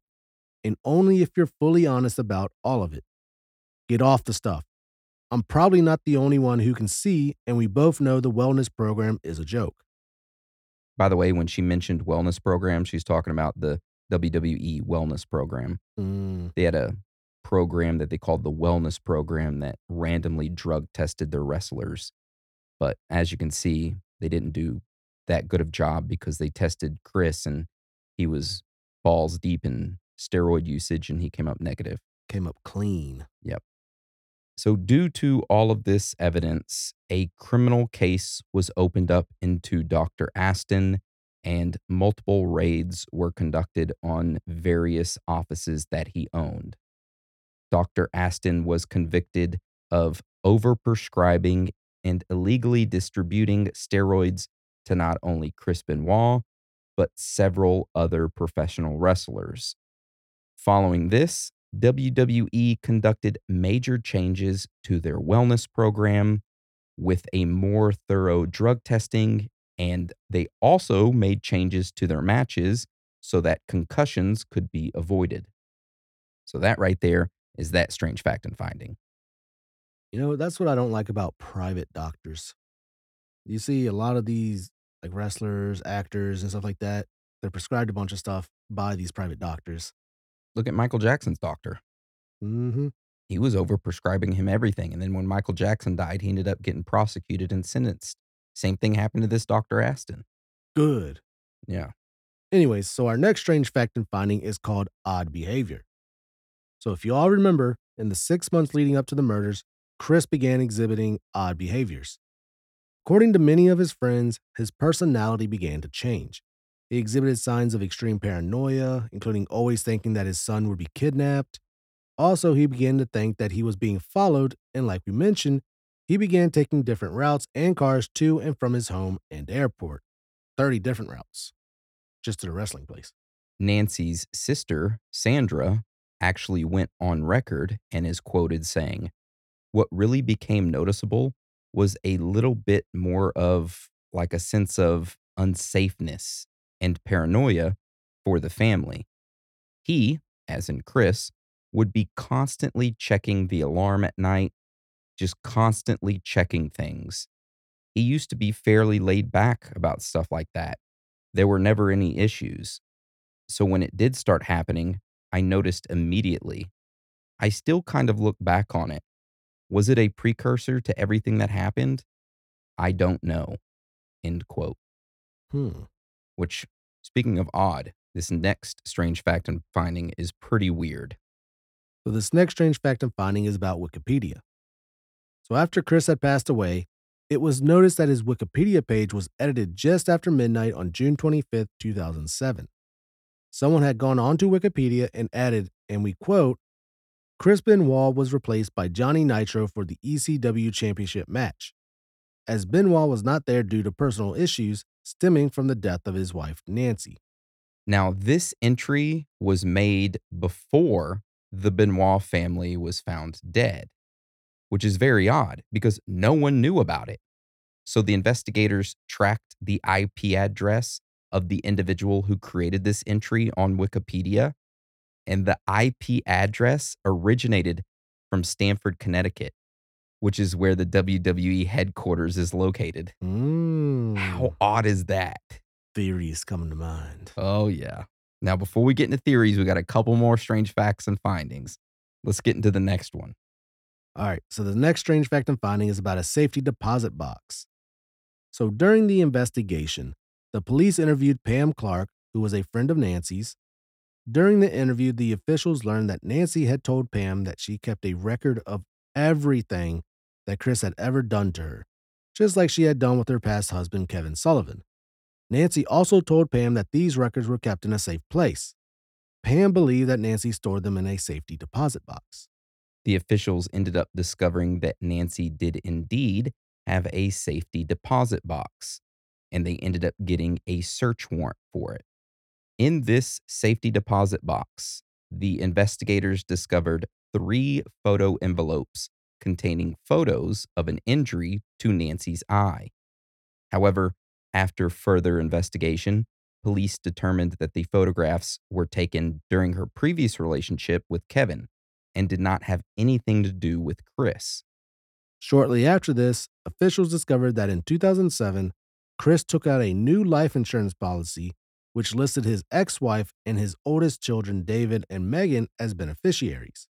and only if you're fully honest about all of it. Get off the stuff. I'm probably not the only one who can see, and we both know the wellness program is a joke. By the way, when she mentioned wellness program, she's talking about the WWE wellness program. Mm, They had a program that they called the wellness program that randomly drug tested their wrestlers. But as you can see, they didn't do that good of job because they tested Chris and he was balls deep in steroid usage and he came up negative. Came up clean. Yep. So, due to all of this evidence, a criminal case was opened up into Dr. Astin, and multiple raids were conducted on various offices that he owned. Dr. Astin was convicted of overprescribing and illegally distributing steroids to not only Chris Benoit, but several other professional wrestlers. Following this, WWE conducted major changes to their wellness program with a more thorough drug testing, and they also made changes to their matches so that concussions could be avoided. So, that right there is that strange fact and finding. You know, that's what I don't like about private doctors. You see a lot of these like wrestlers, actors, and stuff like that. They're prescribed a bunch of stuff by these private doctors. Look at Michael Jackson's doctor. Mm-hmm. He was overprescribing him everything. And then when Michael Jackson died, he ended up getting prosecuted and sentenced. Same thing happened to this Dr. Astin. Good. Yeah. Anyways, so our next strange fact and finding is called odd behavior. So if you all remember, in the six months leading up to the murders, Chris began exhibiting odd behaviors. According to many of his friends, his personality began to change. He exhibited signs of extreme paranoia, including always thinking that his son would be kidnapped. Also, he began to think that he was being followed, and like we mentioned, he began taking different routes and cars to and from his home and airport 30 different routes just to the wrestling place. Nancy's sister, Sandra, actually went on record and is quoted saying, What really became noticeable was a little bit more of like a sense of unsafeness and paranoia for the family. He, as in Chris, would be constantly checking the alarm at night, just constantly checking things. He used to be fairly laid back about stuff like that. There were never any issues. So when it did start happening, I noticed immediately. I still kind of look back on it. Was it a precursor to everything that happened? I don't know. End quote. Hmm. Which, speaking of odd, this next strange fact and finding is pretty weird. So, this next strange fact and finding is about Wikipedia. So, after Chris had passed away, it was noticed that his Wikipedia page was edited just after midnight on June 25th, 2007. Someone had gone onto Wikipedia and added, and we quote, Chris Benoit was replaced by Johnny Nitro for the ECW Championship match, as Benoit was not there due to personal issues stemming from the death of his wife, Nancy. Now, this entry was made before the Benoit family was found dead, which is very odd because no one knew about it. So the investigators tracked the IP address of the individual who created this entry on Wikipedia, and the IP address originated from Stamford, Connecticut, which is where the WWE headquarters is located. Mm. How odd is that? Theories coming to mind. Oh, yeah. Now, before we get into theories, we got a couple more strange facts and findings. Let's get into the next one. All right, so the next strange fact and finding is about a safety deposit box. So during the investigation, the police interviewed Pam Clark, who was a friend of Nancy's. During the interview, the officials learned that Nancy had told Pam that she kept a record of everything that Chris had ever done to her, just like she had done with her past husband, Kevin Sullivan. Nancy also told Pam that these records were kept in a safe place. Pam believed that Nancy stored them in a safety deposit box. The officials ended up discovering that Nancy did indeed have a safety deposit box, and they ended up getting a search warrant for it. In this safety deposit box, the investigators discovered three photo envelopes containing photos of an injury to Nancy's eye. However, after further investigation, police determined that the photographs were taken during her previous relationship with Kevin and did not have anything to do with Chris. Shortly after this, officials discovered that in 2007, Chris took out a new life insurance policy which listed his ex wife and his oldest children, David and Megan, as beneficiaries.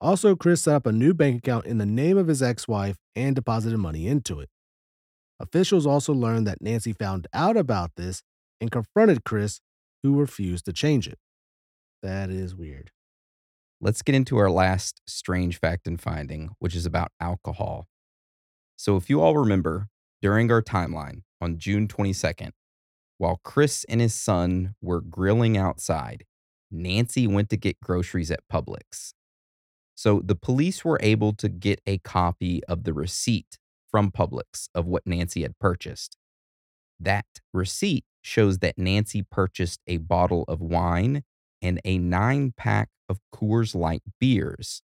Also, Chris set up a new bank account in the name of his ex wife and deposited money into it. Officials also learned that Nancy found out about this and confronted Chris, who refused to change it. That is weird. Let's get into our last strange fact and finding, which is about alcohol. So, if you all remember, during our timeline on June 22nd, while Chris and his son were grilling outside, Nancy went to get groceries at Publix. So, the police were able to get a copy of the receipt from Publix of what Nancy had purchased. That receipt shows that Nancy purchased a bottle of wine and a nine pack of Coors Light beers.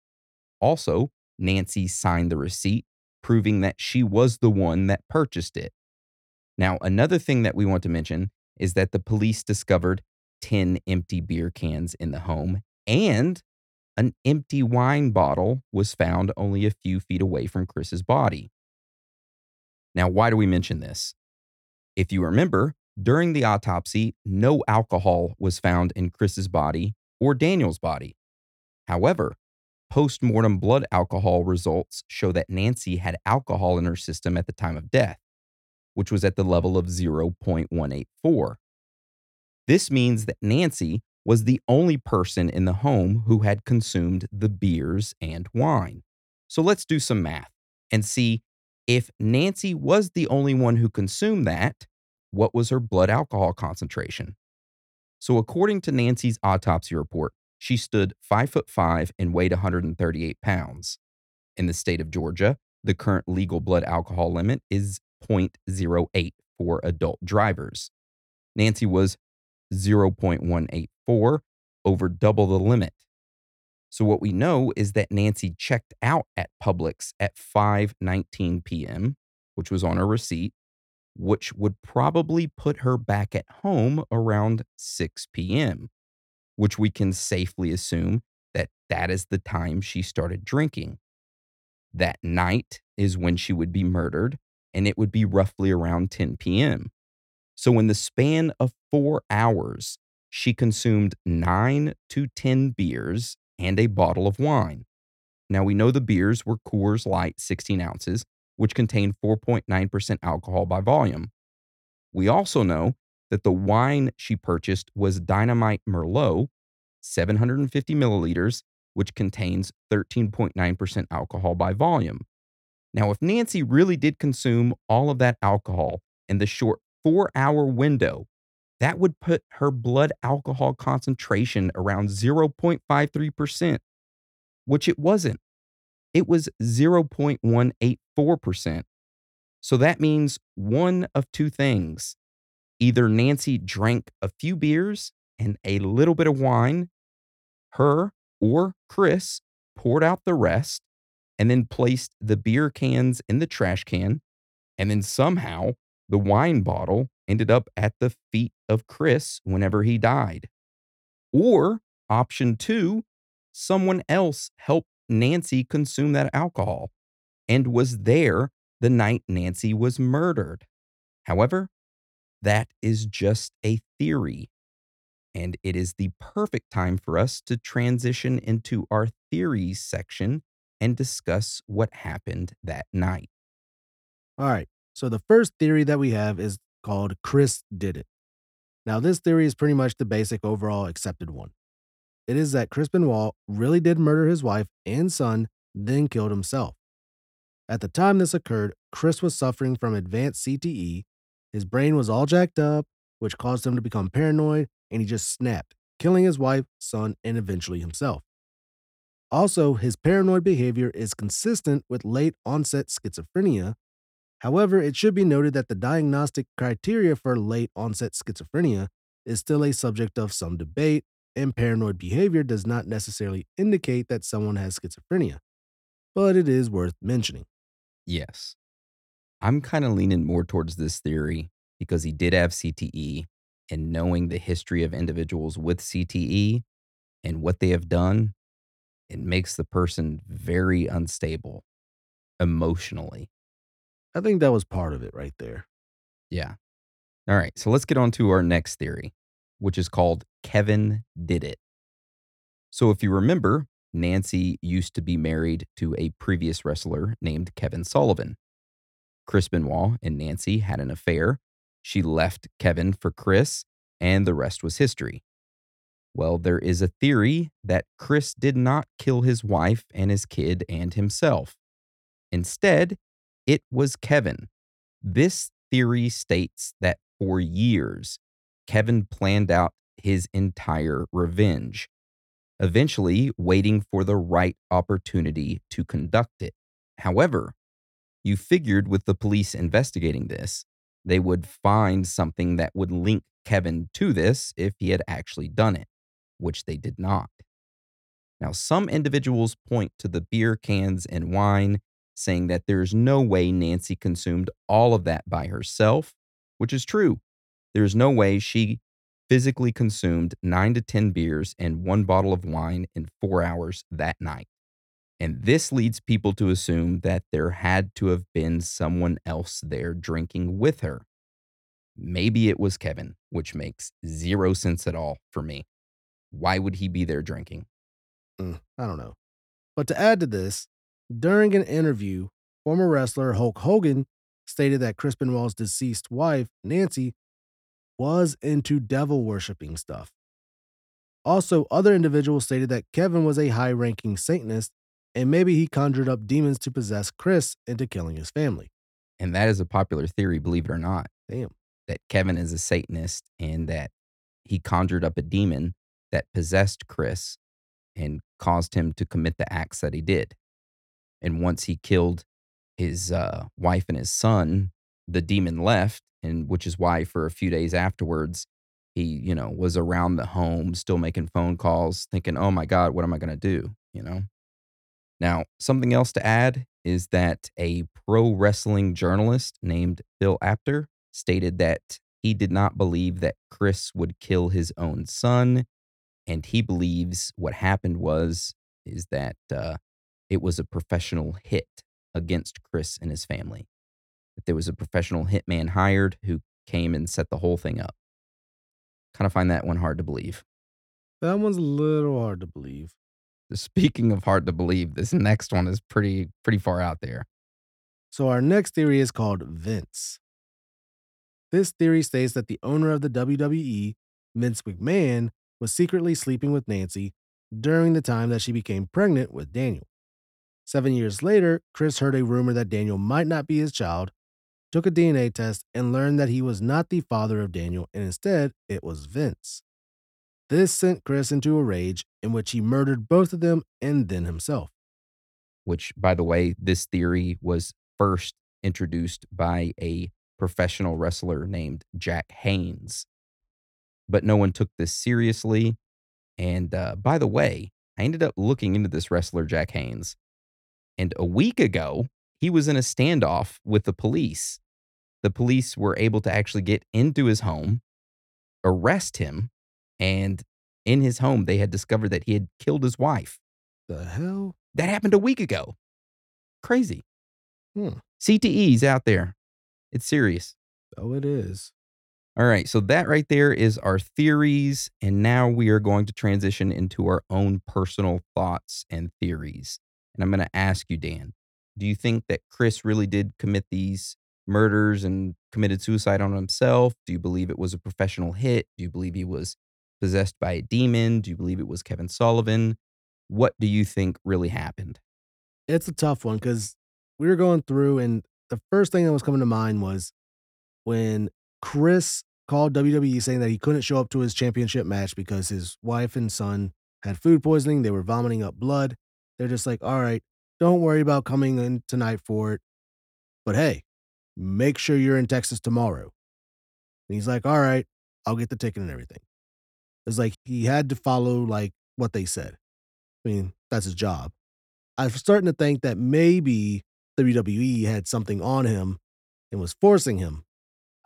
Also, Nancy signed the receipt, proving that she was the one that purchased it. Now, another thing that we want to mention is that the police discovered 10 empty beer cans in the home and an empty wine bottle was found only a few feet away from Chris's body. Now, why do we mention this? If you remember, during the autopsy, no alcohol was found in Chris's body or Daniel's body. However, post mortem blood alcohol results show that Nancy had alcohol in her system at the time of death, which was at the level of 0.184. This means that Nancy was the only person in the home who had consumed the beers and wine. So let's do some math and see if Nancy was the only one who consumed that, what was her blood alcohol concentration? So, according to Nancy's autopsy report, she stood five foot five and weighed 138 pounds. In the state of Georgia, the current legal blood alcohol limit is 0.08 for adult drivers. Nancy was 0.184 over double the limit. So what we know is that Nancy checked out at Publix at 5:19 p.m., which was on her receipt, which would probably put her back at home around 6 p.m., which we can safely assume that that is the time she started drinking. That night is when she would be murdered, and it would be roughly around 10 p.m. So, in the span of four hours, she consumed nine to 10 beers and a bottle of wine. Now, we know the beers were Coors Light 16 ounces, which contained 4.9% alcohol by volume. We also know that the wine she purchased was Dynamite Merlot, 750 milliliters, which contains 13.9% alcohol by volume. Now, if Nancy really did consume all of that alcohol in the short four hour window, that would put her blood alcohol concentration around 0.53%, which it wasn't. It was 0.184%. So that means one of two things. Either Nancy drank a few beers and a little bit of wine, her or Chris poured out the rest and then placed the beer cans in the trash can, and then somehow the wine bottle ended up at the feet of Chris whenever he died. Or option two, someone else helped Nancy consume that alcohol and was there the night Nancy was murdered. However, that is just a theory. And it is the perfect time for us to transition into our theories section and discuss what happened that night. All right. So the first theory that we have is called Chris did it. Now, this theory is pretty much the basic overall accepted one. It is that Chris Benoit really did murder his wife and son, then killed himself. At the time this occurred, Chris was suffering from advanced CTE. His brain was all jacked up, which caused him to become paranoid, and he just snapped, killing his wife, son, and eventually himself. Also, his paranoid behavior is consistent with late onset schizophrenia, However, it should be noted that the diagnostic criteria for late onset schizophrenia is still a subject of some debate, and paranoid behavior does not necessarily indicate that someone has schizophrenia. But it is worth mentioning. Yes. I'm kind of leaning more towards this theory because he did have CTE, and knowing the history of individuals with CTE and what they have done, it makes the person very unstable emotionally. I think that was part of it right there. Yeah. All right. So let's get on to our next theory, which is called Kevin Did It. So if you remember, Nancy used to be married to a previous wrestler named Kevin Sullivan. Chris Benoit and Nancy had an affair. She left Kevin for Chris, and the rest was history. Well, there is a theory that Chris did not kill his wife and his kid and himself. Instead, it was Kevin. This theory states that for years, Kevin planned out his entire revenge, eventually waiting for the right opportunity to conduct it. However, you figured with the police investigating this, they would find something that would link Kevin to this if he had actually done it, which they did not. Now, some individuals point to the beer cans and wine, saying that there's no way Nancy consumed all of that by herself, which is true. There's no way she physically consumed nine to 10 beers and one bottle of wine in four hours that night. And this leads people to assume that there had to have been someone else there drinking with her. Maybe it was Kevin, which makes zero sense at all for me. Why would he be there drinking? Mm, I don't know. But to add to this, during an interview, former wrestler Hulk Hogan stated that Chris Benoit's deceased wife, Nancy, was into devil worshipping stuff. Also, other individuals stated that Kevin was a high ranking Satanist and maybe he conjured up demons to possess Chris into killing his family. And that is a popular theory, believe it or not. Damn. That Kevin is a Satanist and that he conjured up a demon that possessed Chris and caused him to commit the acts that he did. And once he killed his uh, wife and his son, the demon left, and which is why for a few days afterwards, he, you know, was around the home, still making phone calls, thinking, "Oh my God, what am I going to do?" You know. Now, something else to add is that a pro wrestling journalist named Bill Apter stated that he did not believe that Chris would kill his own son, and he believes what happened was is that uh, it was a professional hit against Chris and his family. That there was a professional hitman hired who came and set the whole thing up. Kind of find that one hard to believe. That one's a little hard to believe. Speaking of hard to believe, this next one is pretty pretty far out there. So our next theory is called Vince. This theory states that the owner of the WWE, Vince McMahon, was secretly sleeping with Nancy during the time that she became pregnant with Daniel. Seven years later, Chris heard a rumor that Daniel might not be his child, took a DNA test, and learned that he was not the father of Daniel, and instead it was Vince. This sent Chris into a rage in which he murdered both of them and then himself. Which, by the way, this theory was first introduced by a professional wrestler named Jack Haynes. But no one took this seriously. And uh, by the way, I ended up looking into this wrestler, Jack Haynes. And a week ago, he was in a standoff with the police. The police were able to actually get into his home, arrest him, and in his home, they had discovered that he had killed his wife. The hell? That happened a week ago. Crazy. Hmm. CTE's out there. It's serious. Oh, it is. All right. So that right there is our theories. And now we are going to transition into our own personal thoughts and theories. And I'm going to ask you, Dan, do you think that Chris really did commit these murders and committed suicide on himself? Do you believe it was a professional hit? Do you believe he was possessed by a demon? Do you believe it was Kevin Sullivan? What do you think really happened? It's a tough one because we were going through, and the first thing that was coming to mind was when Chris called WWE saying that he couldn't show up to his championship match because his wife and son had food poisoning. They were vomiting up blood. They're just like, all right, don't worry about coming in tonight for it. But hey, make sure you're in Texas tomorrow. And he's like, all right, I'll get the ticket and everything. It's like he had to follow like what they said. I mean, that's his job. I'm starting to think that maybe WWE had something on him and was forcing him.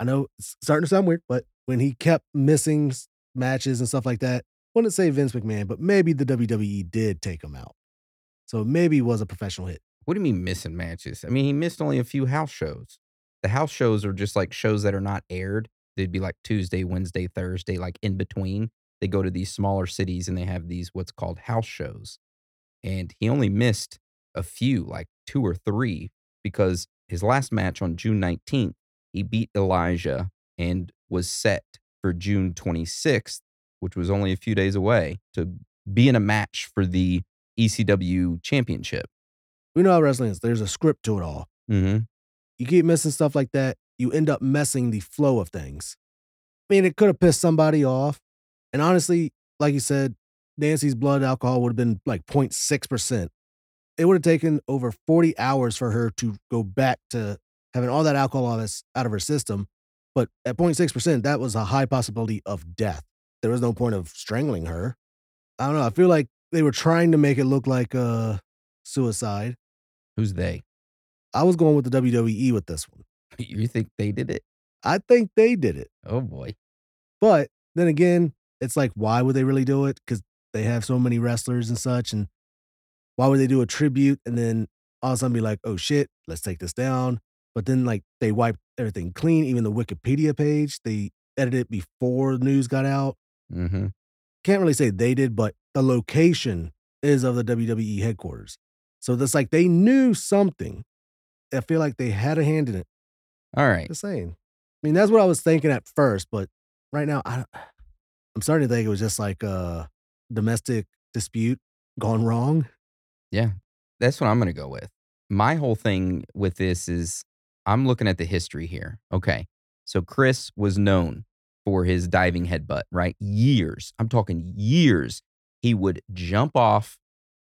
I know it's starting to sound weird, but when he kept missing matches and stuff like that, I wouldn't say Vince McMahon, but maybe the WWE did take him out. So maybe it was a professional hit. What do you mean missing matches? I mean, he missed only a few house shows. The house shows are just like shows that are not aired. They'd be like Tuesday, Wednesday, Thursday, like in between. They go to these smaller cities and they have these what's called house shows. And he only missed a few, like two or three, because his last match on June 19th, he beat Elijah and was set for June 26th, which was only a few days away, to be in a match for the ECW championship. We know how wrestling is. There's a script to it all. Mm-hmm. You keep missing stuff like that, you end up messing the flow of things. I mean, it could have pissed somebody off. And honestly, like you said, Nancy's blood alcohol would have been like 0.6%. It would have taken over 40 hours for her to go back to having all that alcohol out of her system. But at 0.6%, that was a high possibility of death. There was no point of strangling her. I don't know. I feel like they were trying to make it look like a suicide. Who's they? I was going with the WWE with this one. [LAUGHS] You think they did it? I think they did it. Oh boy. But then again, it's like, why would they really do it? Because they have so many wrestlers and such. And why would they do a tribute and then all of a sudden be like, oh shit, let's take this down? But then like they wiped everything clean, even the Wikipedia page, they edited it before news got out. Mm-hmm. Can't really say they did, but the location is of the WWE headquarters. So that's like they knew something. I feel like they had a hand in it. All right. Just saying. I mean, that's what I was thinking at first, but right now I I'm starting to think it was just like a domestic dispute gone wrong. Yeah. That's what I'm going to go with. My whole thing with this is I'm looking at the history here. Okay. So Chris was known for his diving headbutt, right? Years. I'm talking years. He would jump off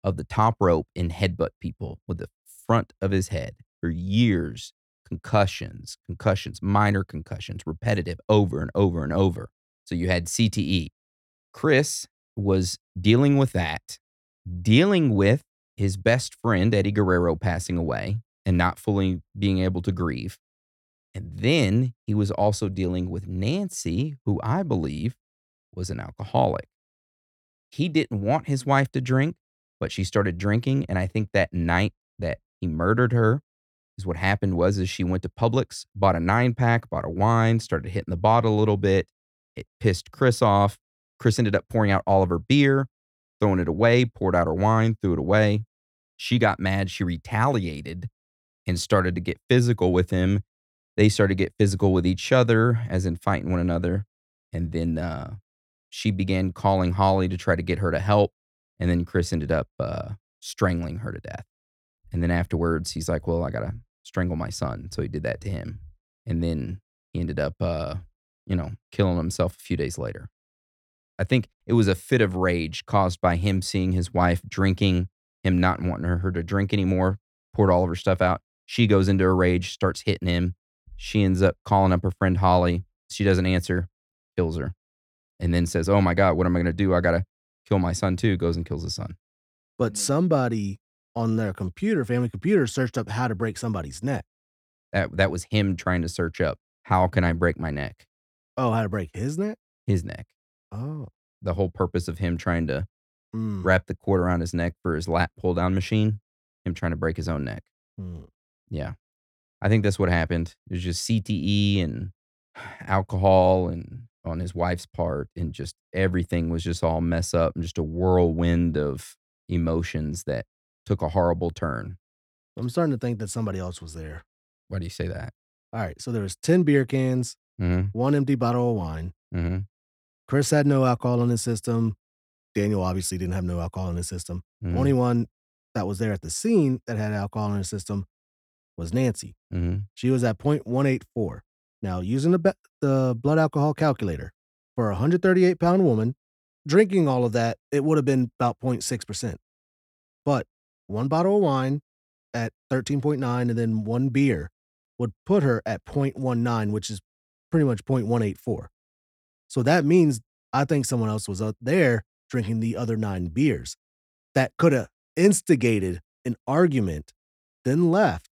of the top rope and headbutt people with the front of his head for years. Concussions, concussions, minor concussions, repetitive over and over and over. So you had CTE. Chris was dealing with that, dealing with his best friend, Eddie Guerrero, passing away and not fully being able to grieve. And then he was also dealing with Nancy, who I believe was an alcoholic. He didn't want his wife to drink, but she started drinking. And I think that night that he murdered her is what happened was is she went to Publix, bought a nine pack, bought a wine, started hitting the bottle a little bit. It pissed Chris off. Chris ended up pouring out all of her beer, throwing it away, poured out her wine, threw it away. She got mad. She retaliated and started to get physical with him. They started to get physical with each other, as in fighting one another. And then uh, she began calling Holly to try to get her to help. And then Chris ended up uh, strangling her to death. And then afterwards, he's like, Well, I got to strangle my son. So he did that to him. And then he ended up, uh, you know, killing himself a few days later. I think it was a fit of rage caused by him seeing his wife drinking, him not wanting her to drink anymore, poured all of her stuff out. She goes into a rage, starts hitting him. She ends up calling up her friend Holly. She doesn't answer, kills her, and then says, Oh my God, what am I going to do? I got to kill my son too. Goes and kills his son. But somebody on their computer, family computer, searched up how to break somebody's neck. That, that was him trying to search up, How can I break my neck? Oh, how to break his neck? His neck. Oh. The whole purpose of him trying to Mm. wrap the cord around his neck for his lat pull down machine, him trying to break his own neck. Mm. Yeah. I think that's what happened. It was just CTE and [SIGHS] alcohol and on his wife's part and just everything was just all mess up and just a whirlwind of emotions that took a horrible turn. I'm starting to think that somebody else was there. Why do you say that? All right. So there was 10 beer cans, Mm-hmm. one empty bottle of wine. Mm-hmm. Chris had no alcohol in his system. Daniel obviously didn't have no alcohol in his system. Mm-hmm. Only one that was there at the scene that had alcohol in his system was Nancy. mm-hmm. She was at 0.184. Now, using the, be- the blood alcohol calculator for a 138 pound woman, drinking all of that, it would have been about 0.6%. But one bottle of wine at 13.9 and then one beer would put her at 0.19, which is pretty much 0.184. So that means I think someone else was out there drinking the other nine beers that could have instigated an argument, then left.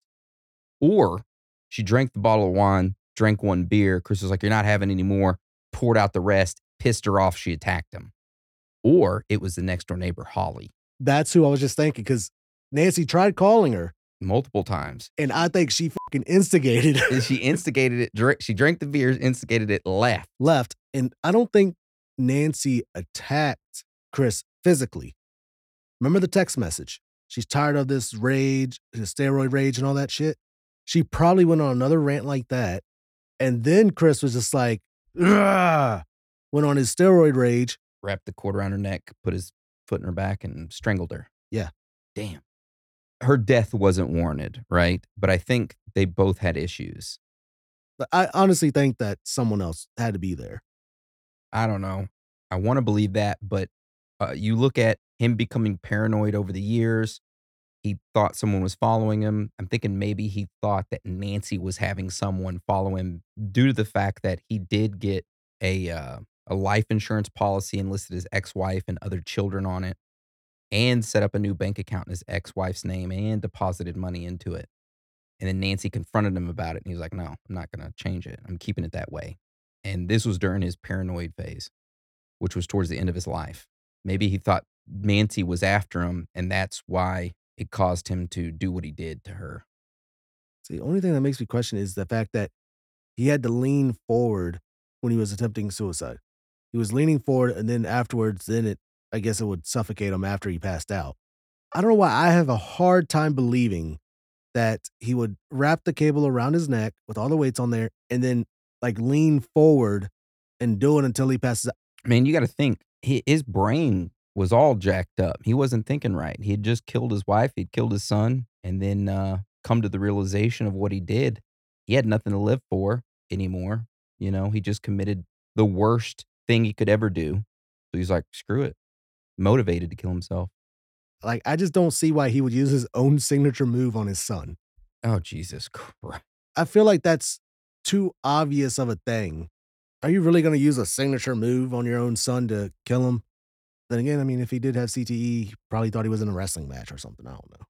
Or she drank the bottle of wine, drank one beer. Chris was like, You're not having any more, poured out the rest, pissed her off. She attacked him. Or it was the next door neighbor, Holly, That's who I was just thinking because Nancy tried calling her, multiple times. and I think she fucking instigated [LAUGHS] she instigated it. dr- She drank the beers, instigated it, left. left. And I don't think Nancy attacked Chris physically. Remember the text message? She's tired of this rage, the steroid rage, and all that shit. She probably went on another rant like that. And then Chris was just like, "Ugh," went on his steroid rage. Wrapped the cord around her neck, put his foot in her back, and strangled her. Yeah. Damn. Her death wasn't warranted, right? But I think they both had issues. But I honestly think that someone else had to be there. I don't know. I want to believe that, but uh, you look at him becoming paranoid over the years. He thought someone was following him. I'm thinking maybe he thought that Nancy was having someone follow him due to the fact that he did get a uh, a life insurance policy and listed his ex-wife and other children on it, and set up a new bank account in his ex-wife's name and deposited money into it. And then Nancy confronted him about it, and he was like, "No, I'm not going to change it. I'm keeping it that way." And this was during his paranoid phase, which was towards the end of his life. Maybe he thought Nancy was after him, and that's why it caused him to do what he did to her. See, the only thing that makes me question is the fact that he had to lean forward when he was attempting suicide. He was leaning forward, and then afterwards, then it, I guess it would suffocate him after he passed out. I don't know why I have a hard time believing that he would wrap the cable around his neck with all the weights on there and then like lean forward and do it until he passes out. Man, you got to think his brain was all jacked up. He wasn't thinking right. He had just killed his wife, he'd killed his son, and then uh, come to the realization of what he did. He had nothing to live for anymore. You know, he just committed the worst thing he could ever do. So he's like, screw it. Motivated to kill himself. Like, I just don't see why he would use his own signature move on his son. Oh, Jesus Christ. I feel like that's too obvious of a thing. Are you really going to use a signature move on your own son to kill him? Then again, I mean, if he did have CTE, he probably thought he was in a wrestling match or something. I don't know.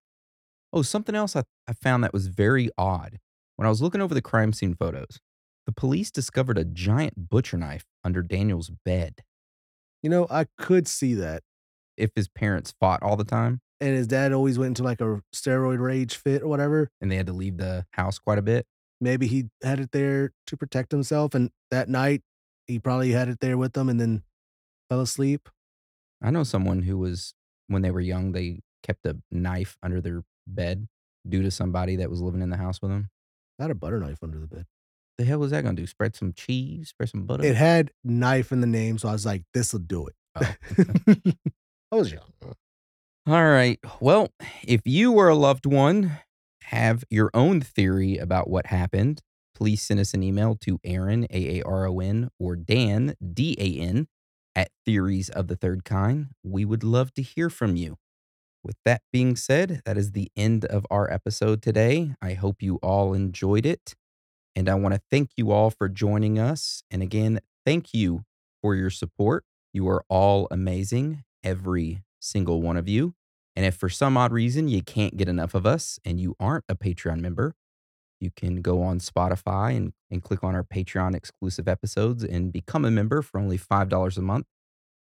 Oh, something else I, I found that was very odd. When I was looking over the crime scene photos, the police discovered a giant butcher knife under Daniel's bed. You know, I could see that. If his parents fought all the time And his dad always went into like a steroid rage fit or whatever. and they had to leave the house quite a bit, Maybe he had it there to protect himself. And that night, he probably had it there with him and then fell asleep. I know someone who was, when they were young, they kept a knife under their bed due to somebody that was living in the house with them. Had a butter knife under the bed. The hell was that going to do? Spread some cheese? Spread some butter? It had knife in the name. So I was like, this will do it. Oh. [LAUGHS] I was young. All right. Well, if you or a loved one have your own theory about what happened, please send us an email to Aaron, A A R O N, or Dan, D A N, at Theories of the Third Kind. We would love to hear from you. With that being said, that is the end of our episode today. I hope you all enjoyed it. And I want to thank you all for joining us. And again, thank you for your support. You are all amazing, every single one of you. And if for some odd reason you can't get enough of us and you aren't a Patreon member, you can go on Spotify and, and click on our Patreon exclusive episodes and become a member for only $5 a month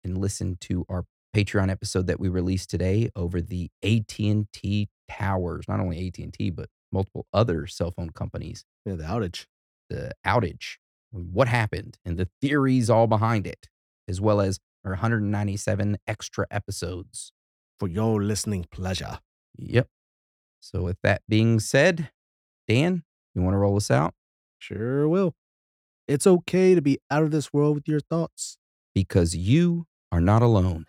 and listen to our Patreon episode that we released today over the AT&T towers, not only AT&T, but multiple other cell phone companies Yeah, the outage. the outage, what happened, and the theories all behind it, as well as our 197 extra episodes. For your listening pleasure. Yep. So, with that being said, Dan, you want to roll us out? Sure will. It's okay to be out of this world with your thoughts. Because you are not alone.